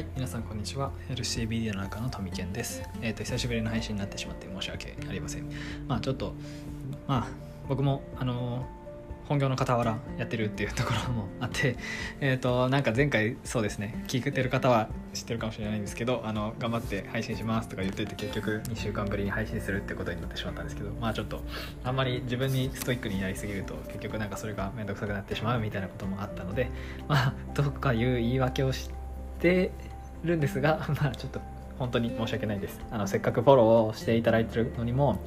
はい、皆さんこんにちは。LCBD の中のトミケンです。えっ、と久しぶりの配信になってしまって申し訳ありません。まあちょっとまあ僕もあの本業の傍らやってるっていうところもあって、えっ、となんか前回そうですね、聞いてる方は知ってるかもしれないんですけど、あの頑張って配信しますとか言ってて結局2週間ぶりに配信するってことになってしまったんですけど、まあちょっとあんまり自分にストイックになりすぎると結局なんかそれが面倒くさくなってしまうみたいなこともあったので、まあどうかいう言い訳をしてるんですが、まあちょっと本当に申し訳ないです。あのせっかくフォローをしていただいてるのにも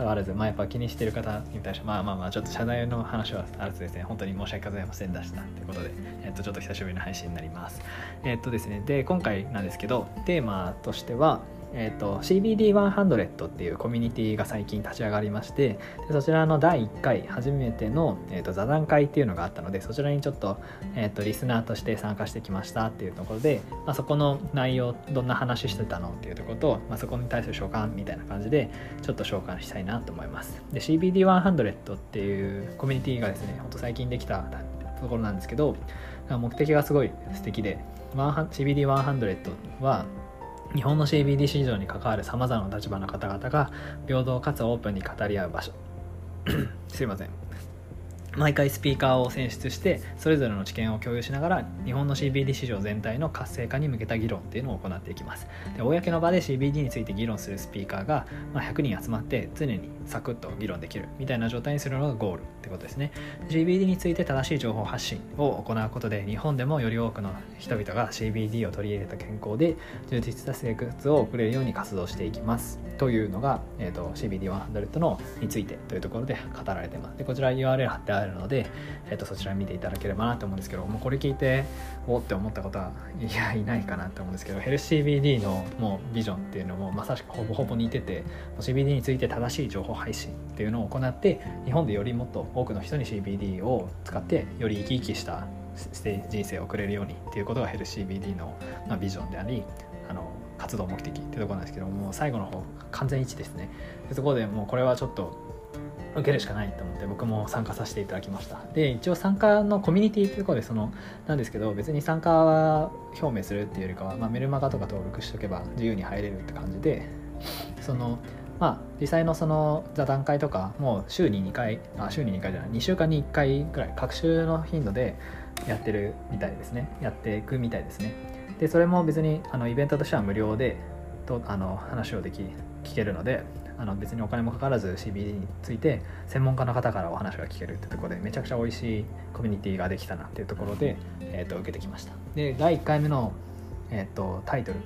かわらず、まあ、やっぱ気にしてる方に対して、まあまあまあ、ちょっと謝罪の話はあるとですね、本当に申し訳ございませんでしたということで、えっと、ちょっと久しぶりの配信になります。えっとですね、で、今回なんですけど、テーマとしては、えー、と CBD100 っていうコミュニティが最近立ち上がりましてでそちらの第1回初めての、えー、と座談会っていうのがあったのでそちらにちょっと,、えー、とリスナーとして参加してきましたっていうところで、まあ、そこの内容どんな話してたのっていうところと、まあ、そこに対する召喚みたいな感じでちょっと召喚したいなと思います。で CBD100 っていうコミュニティがですねほんと最近できたところなんですけど目的がすごい素敵で CBD100 は日本の CBD 市場に関わるさまざまな立場の方々が平等かつオープンに語り合う場所。すいません。毎回スピーカーを選出してそれぞれの知見を共有しながら日本の CBD 市場全体の活性化に向けた議論っていうのを行っていきます。で公の場で CBD について議論するスピーカーが、まあ、100人集まって常にサクッと議論できるみたいな状態にするのがゴールってことですね。CBD について正しい情報発信を行うことで日本でもより多くの人々が CBD を取り入れた健康で充実した生活を送れるように活動していきますというのが、えーと、CBD100 のについてというところで語られてます。でこちら URL 貼ってあるので、えーと、そちら見ていただければなと思うんですけどもうこれ聞いておって思ったことはいやいないかなと思うんですけどヘルシー CBD のもうビジョンっていうのもまさしくほぼほぼ似てて CBD について正しい情報配信っていうのを行って日本でよりもっと多くの人に CBD を使ってより生き生きした人生を送れるようにっていうことがヘルシー CBD の、まあ、ビジョンでありあの活動目的ってとこなんですけども最後の方完全一致ですね。でそこでもうこれはちょっと受けるしかないと思って僕も参加させていただきました。で一応参加のコミュニティというとことでそのなんですけど別に参加は表明するっていうよりかは、まあ、メルマガとか登録しておけば自由に入れるって感じでそのまあ実際のその座談会とかもう週に2回あ週に2回じゃない2週間に1回ぐらい各週の頻度でやってるみたいですね。やっていくみたいですね。でそれも別にあのイベントとしては無料でとあの話をでき聞けるのであの別にお金もかからず CBD について専門家の方からお話が聞けるってところでめちゃくちゃ美味しいコミュニティができたなっていうところで、えー、と受けてきました。で第1回目の、えー、とタイトル、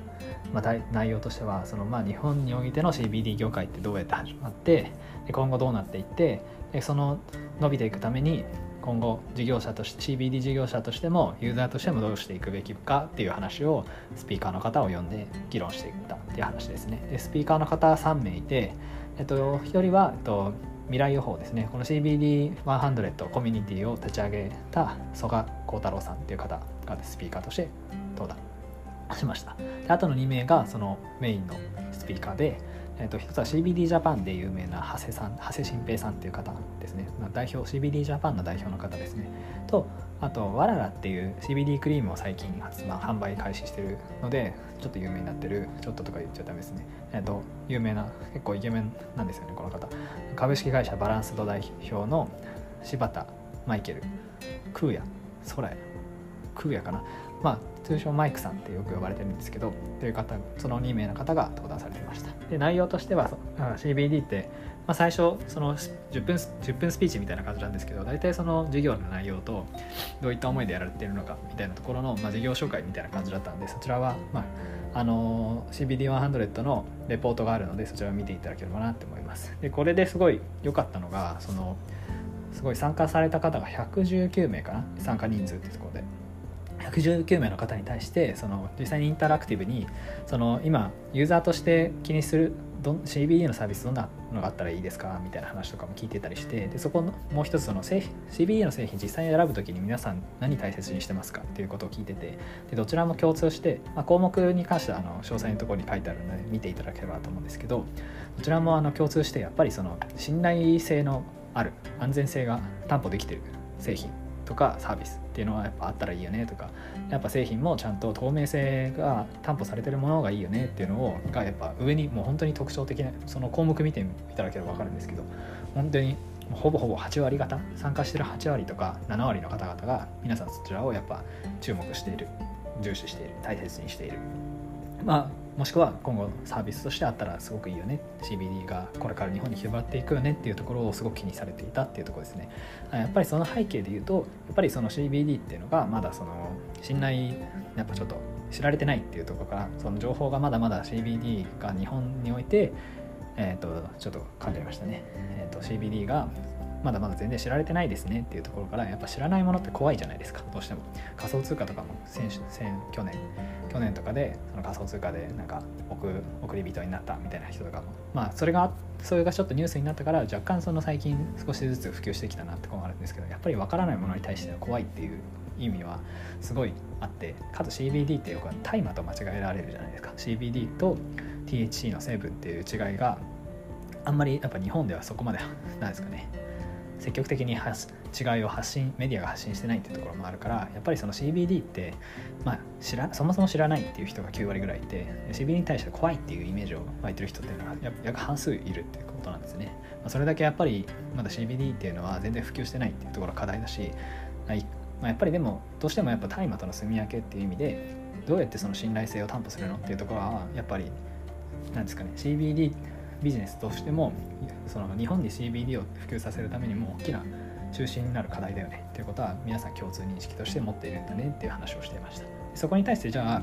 まあ、内容としてはその、まあ、日本においての CBD 業界ってどうやって始まってで今後どうなっていってでその伸びていくために今後事業者として CBD 事業者としてもユーザーとしてもどうしていくべきかっていう話をスピーカーの方を呼んで議論していったっていう話ですね。でスピーカーの方3名いて、えっと、1人は、えっと、未来予報ですね。この CBD100 コミュニティを立ち上げた曽我幸太郎さんっていう方がスピーカーとして登壇しました。であとの2名がそのメインのスピーカーでえー、と一つは CBD ジャパンで有名な長谷さん長谷新平さんっていう方ですね。代表 CBD ジャパンの代表の方ですね。とあとわららっていう CBD クリームを最近発、まあ、販売開始してるのでちょっと有名になってるちょっととか言っちゃダメですね。えっ、ー、と有名な結構イケメンなんですよねこの方。株式会社バランスド代表の柴田マイケル。クーヤ。空やクーヤかな。まあ通称マイクさんってよく呼ばれてるんですけどという方その2名の方が登壇されていました。で内容としては CBD って、まあ、最初その10分 ,10 分スピーチみたいな感じなんですけど大体その授業の内容とどういった思いでやられてるのかみたいなところの、まあ、授業紹介みたいな感じだったんでそちらは、まあ、あの CBD100 のレポートがあるのでそちらを見ていただければなって思います。でこれですごい良かったのがそのすごい参加された方が119名かな？参加人数ってところで。119名の方に対してその実際にインタラクティブにその今ユーザーとして気にする CBD のサービスどんなのがあったらいいですか？みたいな話とかも聞いてたりしてでそこのもう一つその製品 CBD の製品実際に選ぶ時に皆さん何大切にしてますか？っていうことを聞いててでどちらも共通して、まあ、項目に関してはあの詳細のところに書いてあるので見ていただければと思うんですけどどちらもあの共通してやっぱりその信頼性のある安全性が担保できてる製品とかサービスっていうのはやっぱあったらいいよねとかやっぱ製品もちゃんと透明性が担保されてるものがいいよねっていうのをがやっぱ上にもう本当に特徴的なその項目見ていただければ分かるんですけど本当にほぼほぼ8割方参加してる8割とか7割の方々が皆さんそちらをやっぱ注目している重視している大切にしている。まあもしくは今後サービスとしてあったらすごくいいよね。CBD がこれから日本に広がっていくよね。っていうところをすごく気にされていたっていうとこですね。やっぱりその背景で言うとやっぱりその CBD っていうのがまだその信頼やっぱちょっと知られてないっていうところからその情報がまだまだ CBD が日本においてえ、ー、とちょっと噛んじゃいましたね、えーと CBD がまだまだ全然知られてないですねっていうところからやっぱ知らないものって怖いじゃないですか。どうしても。仮想通貨とかも先先去年去年とかでその仮想通貨でなんか送送り人になったみたいな人とかも。まあそれがそれがちょっとニュースになったから若干その最近少しずつ普及してきたなってことがあるんですけどやっぱり分からないものに対しては怖いっていう意味はすごいあってかつ CBD ってよく大麻と間違えられるじゃないですか。CBD と THC の成分っていう違いがあんまりやっぱ日本ではそこまでなんですかね。積極的に違いを発信メディアが発信してないっていうところもあるからやっぱりその CBD って、まあ、知らそもそも知らないっていう人が9割ぐらいいて CBD に対して怖いっていうイメージを湧いてる人っていうのは約半数いるっていうことなんですね、まあ、それだけやっぱりまだ CBD っていうのは全然普及してないっていうところが課題だし、まあ、やっぱりでもどうしてもやっぱ大麻との住み分けっていう意味でどうやってその信頼性を担保するのっていうところはやっぱりなんですかね CBD ビジネスとしてもその日本に CBD を普及させるためにも大きな中心になる課題だよね。っていうことは皆さん共通認識として持っているんだねっていう話をしていました。そこに対してじゃあ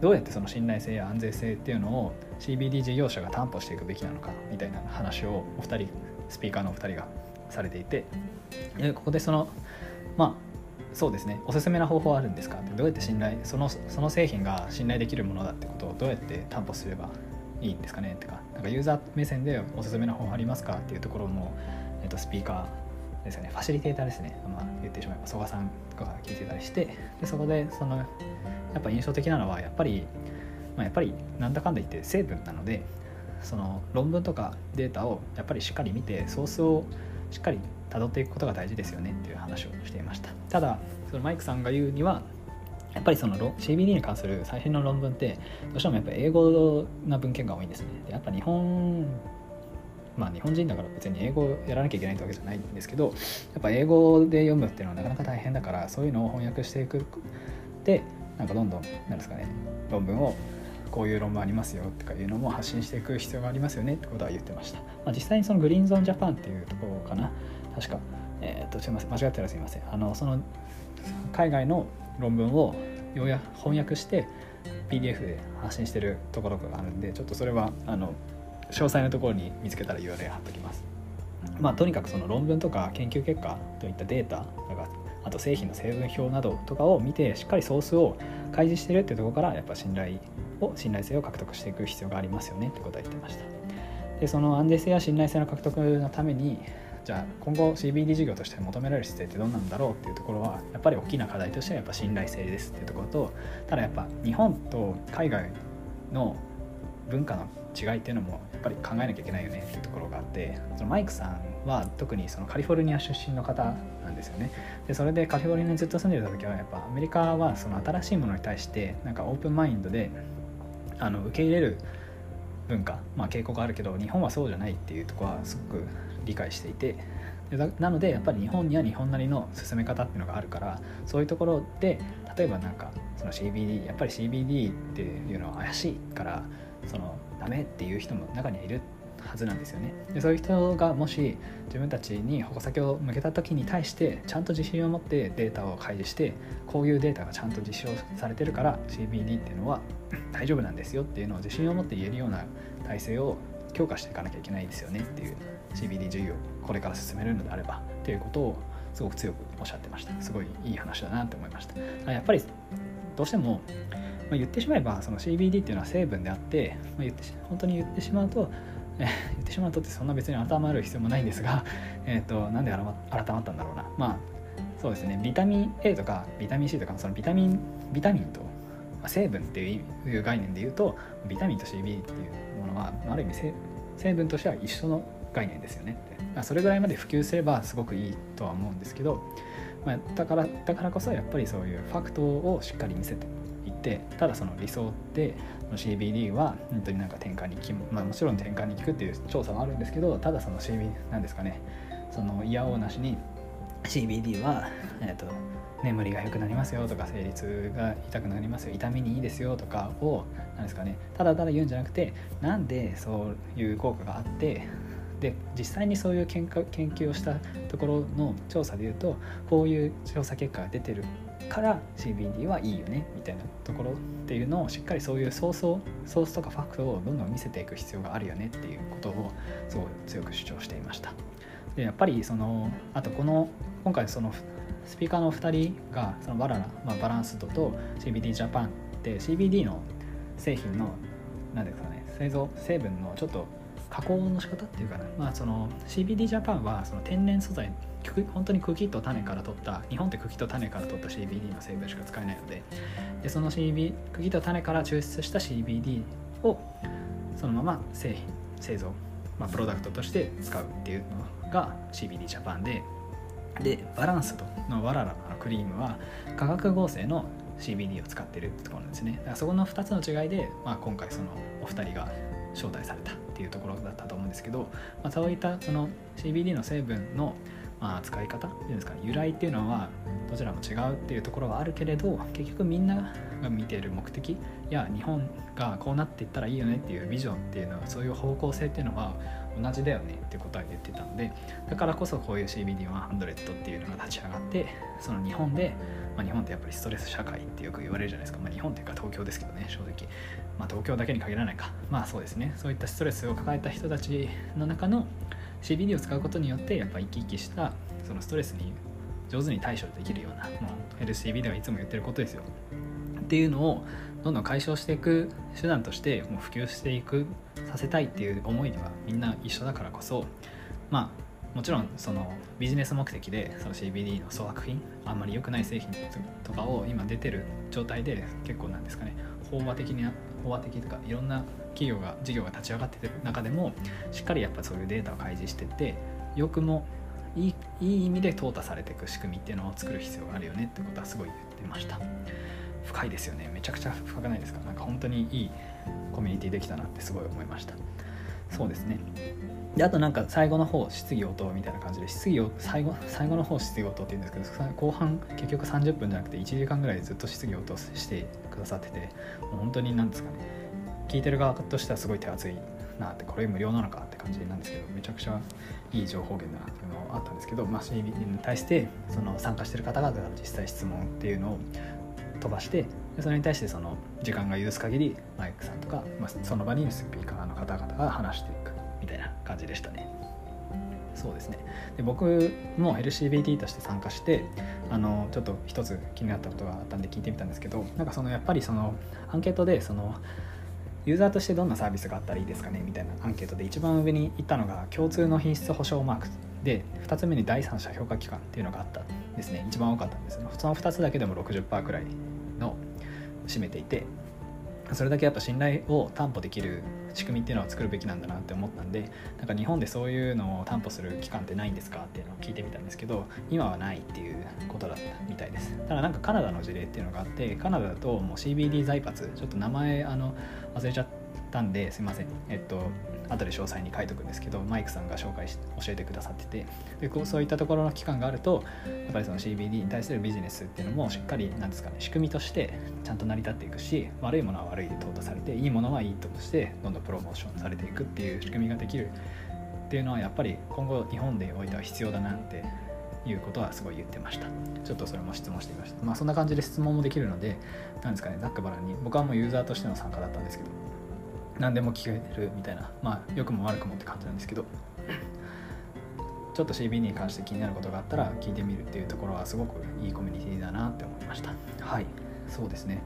どうやってその信頼性や安全性っていうのを CBD 事業者が担保していくべきなのかみたいな話をお二人スピーカーのお二人がされていてここでそのまあそうですね。おすすめな方法はあるんですか？ってどうやって信頼そのその製品が信頼できるものだってことをどうやって担保すればいいんですかね？とかなんかユーザー目線でおすすめの本ありますか？っていうところの、えっと、スピーカーですよね。ファシリテーターですね、まあ、言ってしまえば曽我さんが聞いてたりしてでそこでそのやっぱ印象的なのはやっぱり、まあ、やっぱりなんだかんだ言って成分なのでその論文とかデータをやっぱりしっかり見てソースをしっかり辿っていくことが大事ですよね。っていう話をしていました。ただそのマイクさんが言うにはやっぱりその CBD に関する最新の論文ってどうしてもやっぱ英語な文献が多いんですね。でやっぱ日本まあ日本人だから別に英語をやらなきゃいけないってわけじゃないんですけどやっぱ英語で読むっていうのはなかなか大変だからそういうのを翻訳していくでなんかどんどんなんですかね論文をこういう論文ありますよとかいうのも発信していく必要がありますよねってことは言ってました、まあ、実際にそのグリーンゾーンジャパンっていうところかな。確かえっ、ー、とすいません間違ってたらすいません。あのその海外の論文をようや翻訳して PDF で発信してるところがあるんでちょっとそれはあの詳細なところに見つけたら URL 貼っときます。まあ、とにかくその論文とか研究結果といったデータとかあと製品の成分表などとかを見てしっかりソースを開示してるっていうところからやっぱ信頼を信頼性を獲得していく必要がありますよねってことは言ってました。でその安全性や信頼性の獲得のためにじゃあ今後 CBD 事業として求められる姿勢ってどうなんだろうっていうところはやっぱり大きな課題としてはやっぱ信頼性ですっていうところとただやっぱ日本と海外の文化の違いっていうのもやっぱり考えなきゃいけないよねっていうところがあってそのマイクさんは特にそのカリフォルニア出身の方なんですよね。でそれでカリフォルニアにずっと住んでた時はやっぱアメリカはその新しいものに対してなんかオープンマインドであの受け入れる文化、まあ、傾向があるけど日本はそうじゃないっていうとこはすごく理解していてなのでやっぱり日本には日本なりの進め方っていうのがあるからそういうところで例えばなんかその CBD やっぱり CBD っていうのは怪しいからそのダメっていう人も中にはいるはずなんですよね。でそういう人がもし自分たちに矛先を向けた時に対してちゃんと自信を持ってデータを開示してこういうデータがちゃんと実証されてるから CBD っていうのは 大丈夫なんですよっていうのを自信を持って言えるような体制を強化していかなきゃいけないですよねっていう CBD 授業をこれから進めるのであればっていうことをすごく強くおっしゃってました。すごいいい話だなって思いました。やっぱりどうしても、まあ、言ってしまえばその CBD っていうのは成分であって、まあ、言って本当に言ってしまうと言ってしまうとってそんな別に改まる必要もないんですが、えーと、なんで改まったんだろうな。まあそうですね。ビタミン A とかビタミン C とかそのビタミンビタミンと成分っていう概念で言うとビタミンと CB っていうものはある意味成分としては一緒の概念ですよね。それぐらいまで普及すればすごくいいとは思うんですけどまあ、だからだからこそやっぱりそういうファクトをしっかり見せててただその理想で CBD は本当になんか転換に効く、まあ、もちろん転換に効くっていう調査もあるんですけどただその CBD なんですかねその嫌おうなしに CBD は、えーと、眠りが良くなりますよとか生理痛が痛くなりますよ痛みにいいですよとかをなんですかねただただ言うんじゃなくてなんでそういう効果があってで実際にそういう研究をしたところの調査でいうとこういう調査結果が出てるから CBD はいいよねみたいなところっていうのをしっかりそういうソースをソースとかファクトをどんどん見せていく必要があるよねっていうことをすごい強く主張していました。でやっぱりそのあとこの今回そのスピーカーの2人がそのバララ、まあ、バランスドと CBD ジャパンって CBD の製品の何ですかね製造成分のちょっと加工の仕方っていうかな、まあ、その CBD ジャパンはその天然素材本当に茎と種から取った日本って茎と種から取った CBD の成分しか使えないのででその CB 茎と種から抽出した CBD をそのまま製品製造、まあ、プロダクトとして使うっていうのが CBD ジャパンででバランスとのワララのクリームは化学合成の CBD を使ってるってところなんですね。だからそこの2つの違いで、まあ、今回そのお二人が招待されたっていうところだったと思うんですけど、まあ、そういったその CBD の成分のまあ使い方っていうんですかね由来っていうのはどちらも違うっていうところはあるけれど結局みんなが見ている目的や日本がこうなっていったらいいよねっていうビジョンっていうのはそういう方向性っていうのは同じだよねっていうことは言ってたのでだからこそこういう CBD100 っていうのが立ち上がってその日本で、まあ、日本ってやっぱりストレス社会ってよく言われるじゃないですか、まあ、日本っていうか東京ですけどね正直、まあ、東京だけに限らないか。まあそうですね。そういったストレスを抱えた人たちの中の CBD を使うことによってやっぱ生き生きしたそのストレスに上手に対処できるようなもう LCB ではいつも言ってることですよ。っていうのをどんどん解消していく手段としてもう普及していくさせたいっていう思いはみんな一緒だからこそまあもちろんそのビジネス目的でその CBD の粗悪品あんまり良くない製品とかを今出てる状態で結構なんですかね飽和的に飽和的とかいろんな企業が事業が立ち上がってる中でもしっかりやっぱそういうデータを開示してってよくもいいいい意味で淘汰されていく仕組みっていうのを作る必要があるよねってことはすごい言ってました。深いですよね。めちゃくちゃ深くないですか？なんか本当にいいコミュニティできたなってすごい思いました。そうですね。であとなんか最後の方質疑応答みたいな感じで質疑を最後最後の方質疑応答って言うんですけど後半結局30分じゃなくて1時間ぐらいずっと質疑応答してくださっててもう本当に何ですかね。聞いてる側としてはすごい手厚いなってこれ無料なのかって感じなんですけどめちゃくちゃいい情報源だなっていうのがあったんですけど、まあ、CB に対してその参加してる方々が実際質問っていうのを飛ばしてそれに対してその時間が許す限りマイクさんとか、まあ、その場にいるスピーカーの方々が話していくみたいな感じでしたね。そうですねで僕も LGBT として参加してあのちょっと一つ気になったことがあったんで聞いてみたんですけどなんかそのやっぱりそのアンケートでそのユーザーとしてどんなサービスがあったらいいですかねみたいなアンケートで一番上に行ったのが共通の品質保証マークで2つ目に第三者評価機関っていうのがあったですね一番多かったんですその2つだけでも60%くらいの占めていてそれだけやっぱ信頼を担保できる仕組みっていうのを作るべきなんだなって思ったんでなんか日本でそういうのを担保する機関ってないんですかっていうのを聞いてみたんですけど今はないっていうことだったみたいです。ただなんかカナダの事例っていうのがあってカナダだともう CBD 財閥ちょっと名前あの忘れちゃったんですいません。えっと後で詳細に書いとくんですけどマイクさんが紹介し教えてくださっててでこうそういったところの期間があるとやっぱりその CBD に対するビジネスっていうのもしっかりなんですかね仕組みとしてちゃんと成り立っていくし悪いものは悪いで淘汰されていいものはいいとしてどんどんプロモーションされていくっていう仕組みができるっていうのはやっぱり今後日本でおいては必要だなっていうことはすごい言ってました。ちょっとそれも質問してみました。まあそんな感じで質問もできるのでなんですかねざっくばらんに僕はもうユーザーとしての参加だったんですけど。何でも聞けるみたいなまあ良くも悪くもって感じなんですけどちょっと CB に関して気になることがあったら聞いてみるっていうところはすごくいいコミュニティだなって思いました。はい。そうですね。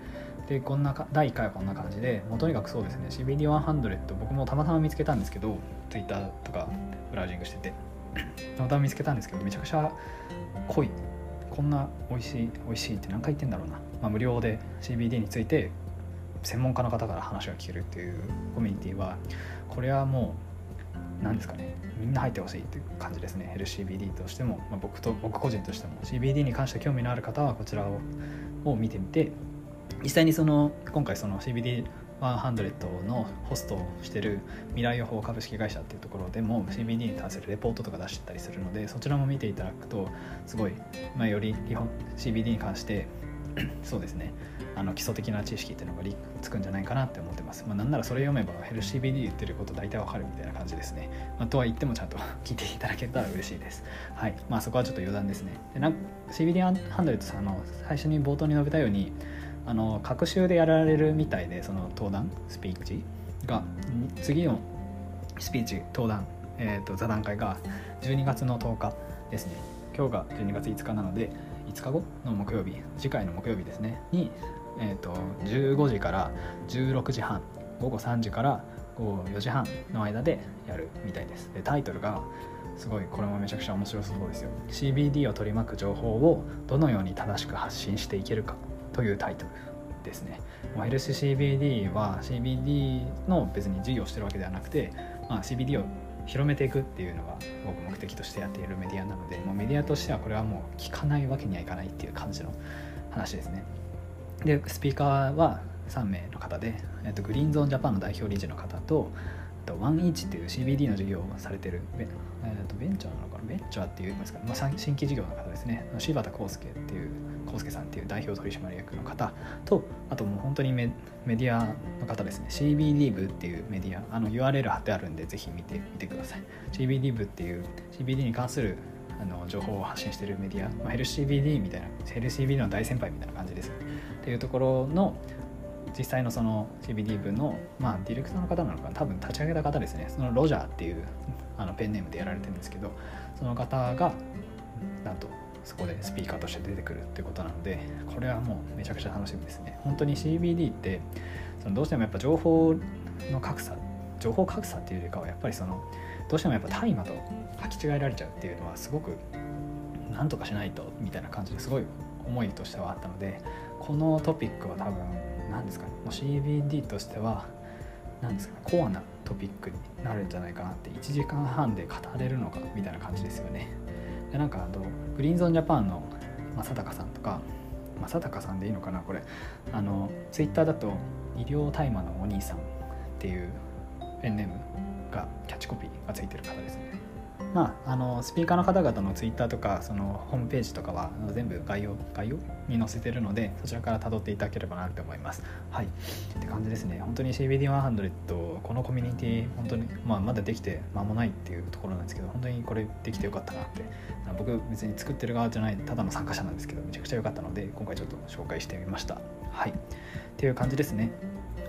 でこんなか第1回はこんな感じでもうとにかくそうですね CBD100 僕もたまたま見つけたんですけど Twitter とかブラウジングしててたまたま見つけたんですけどめちゃくちゃ濃い。こんな美味しい美味しいって何回言ってんだろうな、まあ、無料で CBD について専門家の方から話が聞けるっていうコミュニティはこれはもう何ですかねみんな入ってほしいっていう感じですね。ヘル CBD としても、まあ、僕と僕個人としても。CBD に関して興味のある方はこちらをを見てみて実際にその今回その CBD 100のホストをしてる未来予報株式会社っていうところでも CBD に関するレポートとか出してたりするのでそちらも見ていただくとすごい、まあ、より CBD に関して そうですね。あの基礎的な知識っていうのがつくんじゃないかなって思ってます、まあ、なんならそれ読めばヘル CBD 言ってること大体わかるみたいな感じですね、まあ、とは言ってもちゃんと聞いていただけたら嬉しいです。はい。まあそこはちょっと余談ですね。でなん CBD100 さあの最初に冒頭に述べたようにあの各週でやられるみたいでその登壇スピーチが。次のスピーチ登壇、えーと、座談会が12月の10日ですね。今日が12月5日なので5日後の木曜日次回の木曜日ですね。に、えーと、15時から16時半午後3時から午後4時半の間でやるみたいです。でタイトルがすごいこれもめちゃくちゃ面白そうですよ。CBD を取り巻く情報をどのように正しく発信していけるかというタイトルですね。まあ、LCCBD は CBD の別に事業してるわけではなくて、まあ、CBD を広めていくっていうのが僕目的としてやっているメディアなのでもうメディアとしてはこれはもう聞かないわけにはいかないっていう感じの話ですね。でスピーカーは3名の方で、えっと、グリーンゾーンジャパンの代表理事の方ととワンイーチっていう CBD の事業をされてるベ,、えー、とベンチャーなのかな？ベンチャーっていうんですか、まあ、新規事業の方ですね。柴田康介っていう康介さんっていう代表取締役の方とあともう本当にメディアの方ですね。CBD 部っていうメディアあの URL 貼ってあるんでぜひ見てみてください。CBD 部っていう CBD に関するあの情報を発信しているメディア、まあ、ヘル CBD みたいなヘル CBD の大先輩みたいな感じですね。っていうところの実際のその CBD 部の、まあ、ディレクターの方なのか多分立ち上げた方ですね。そのロジャーっていうあのペンネームでやられてるんですけどその方がなんとそこでスピーカーとして出てくるっていうことなのでこれはもうめちゃくちゃ楽しみですね。本当に CBD ってそのどうしてもやっぱ情報の格差情報格差っていうよりかはやっぱりそのどうしてもやっぱ大麻と履き違えられちゃうっていうのはすごくなんとかしないとみたいな感じですごい思いとしてはあったのでこのトピックは多分何ですかね。もう CBD としては何ですかね。コアなトピックになるんじゃないかなって1時間半で語れるのかみたいな感じですよね。でなんかあのグリーンゾーンジャパンの正隆さんとか正隆さんでいいのかなこれ。あのツイッターだと医療大麻のお兄さんっていうペンネームがキャッチコピーがついてる方ですね。まあ、あのスピーカーの方々のツイッターとかそのホームページとかは全部概要概要に載せてるのでそちらから辿っていただければなと思います。はいって感じですね本当に CBD100 このコミュニティ本当に、まあ、まだできて間もないっていうところなんですけど本当にこれできてよかったなって僕別に作ってる側じゃないただの参加者なんですけどめちゃくちゃ良かったので今回ちょっと紹介してみました。はいっていう感じですね。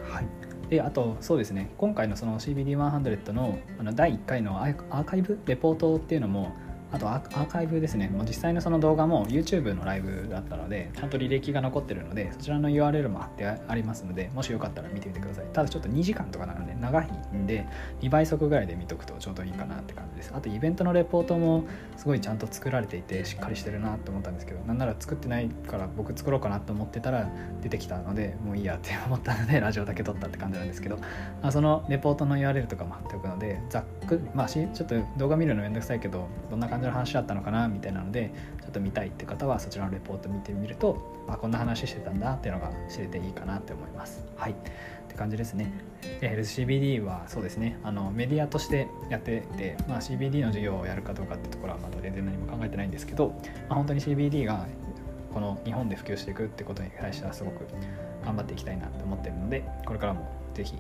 はいであとそうですね今回のその CBD100 のあの第1回のアーカイブレポートっていうのもあとアーカイブですね。もう実際のその動画も YouTube のライブだったのでちゃんと履歴が残ってるのでそちらの URL も貼ってありますのでもしよかったら見てみてください。ただちょっと2時間とかなので長いんで2倍速ぐらいで見とくとちょうどいいかなって感じです。あとイベントのレポートもすごいちゃんと作られていてしっかりしてるなと思ったんですけどなんなら作ってないから僕作ろうかなと思ってたら出てきたのでもういいやって思ったのでラジオだけ撮ったって感じなんですけど、まあ、そのレポートの URL とかも貼っておくのでざっくりまあちょっと動画見るのめんどくさいけどどんな感じの話だったのかなみたいなのでちょっと見たいって方はそちらのレポート見てみるとあこんな話してたんだっていうのが知れていいかなって思います。はいって感じですね。でヘルス CBD はそうですねあのメディアとしてやってて、まあ、CBD の授業をやるかどうかってところはまだ全然何も考えてないんですけど、まあ、本当に CBD がこの日本で普及していくってことに対してはすごく頑張っていきたいなと思ってるのでこれからも是非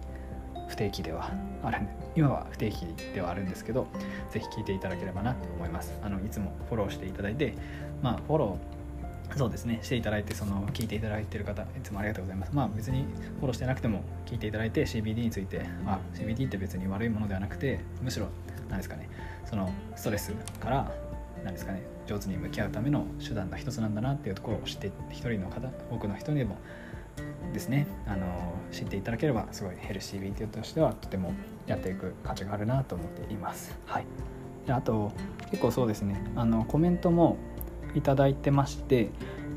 不定期ではある今は不定期ではあるんですけど是非聞いていただければなと思います。あのいつもフォローしていただいてまあフォローそうですねしていただいてその聞いていただいてる方いつもありがとうございます。まあ別にフォローしてなくても聞いていただいて CBD についてあ CBD って別に悪いものではなくてむしろ何ですかねそのストレスから何ですかね上手に向き合うための手段の一つなんだなっていうところを知って一人の方多くの人にでもですね。あの知っていただければすごいヘルシー BT としてはとてもやっていく価値があるなと思っています。はい、であと結構そうですね。あのコメントもいただいてまして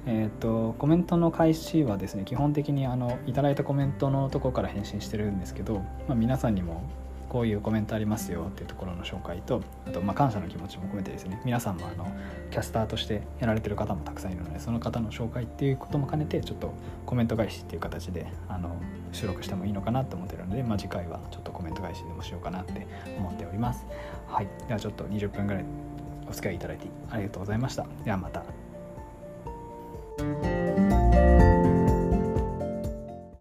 えーと、コメントの開始はですね基本的にあのいただいたコメントのところから返信してるんですけど、まあ、皆さんにもこういうコメントありますよっていうところの紹介とあとま感謝の気持ちも込めてですね皆さんもあのキャスターとしてやられてる方もたくさんいるのでその方の紹介っていうことも兼ねてちょっとコメント返しっていう形であの収録してもいいのかなと思ってるので、まあ、次回はちょっとコメント返しでもしようかなって思っております。はい、ではちょっと20分ぐらいお付き合いいただいてありがとうございました。ではまた。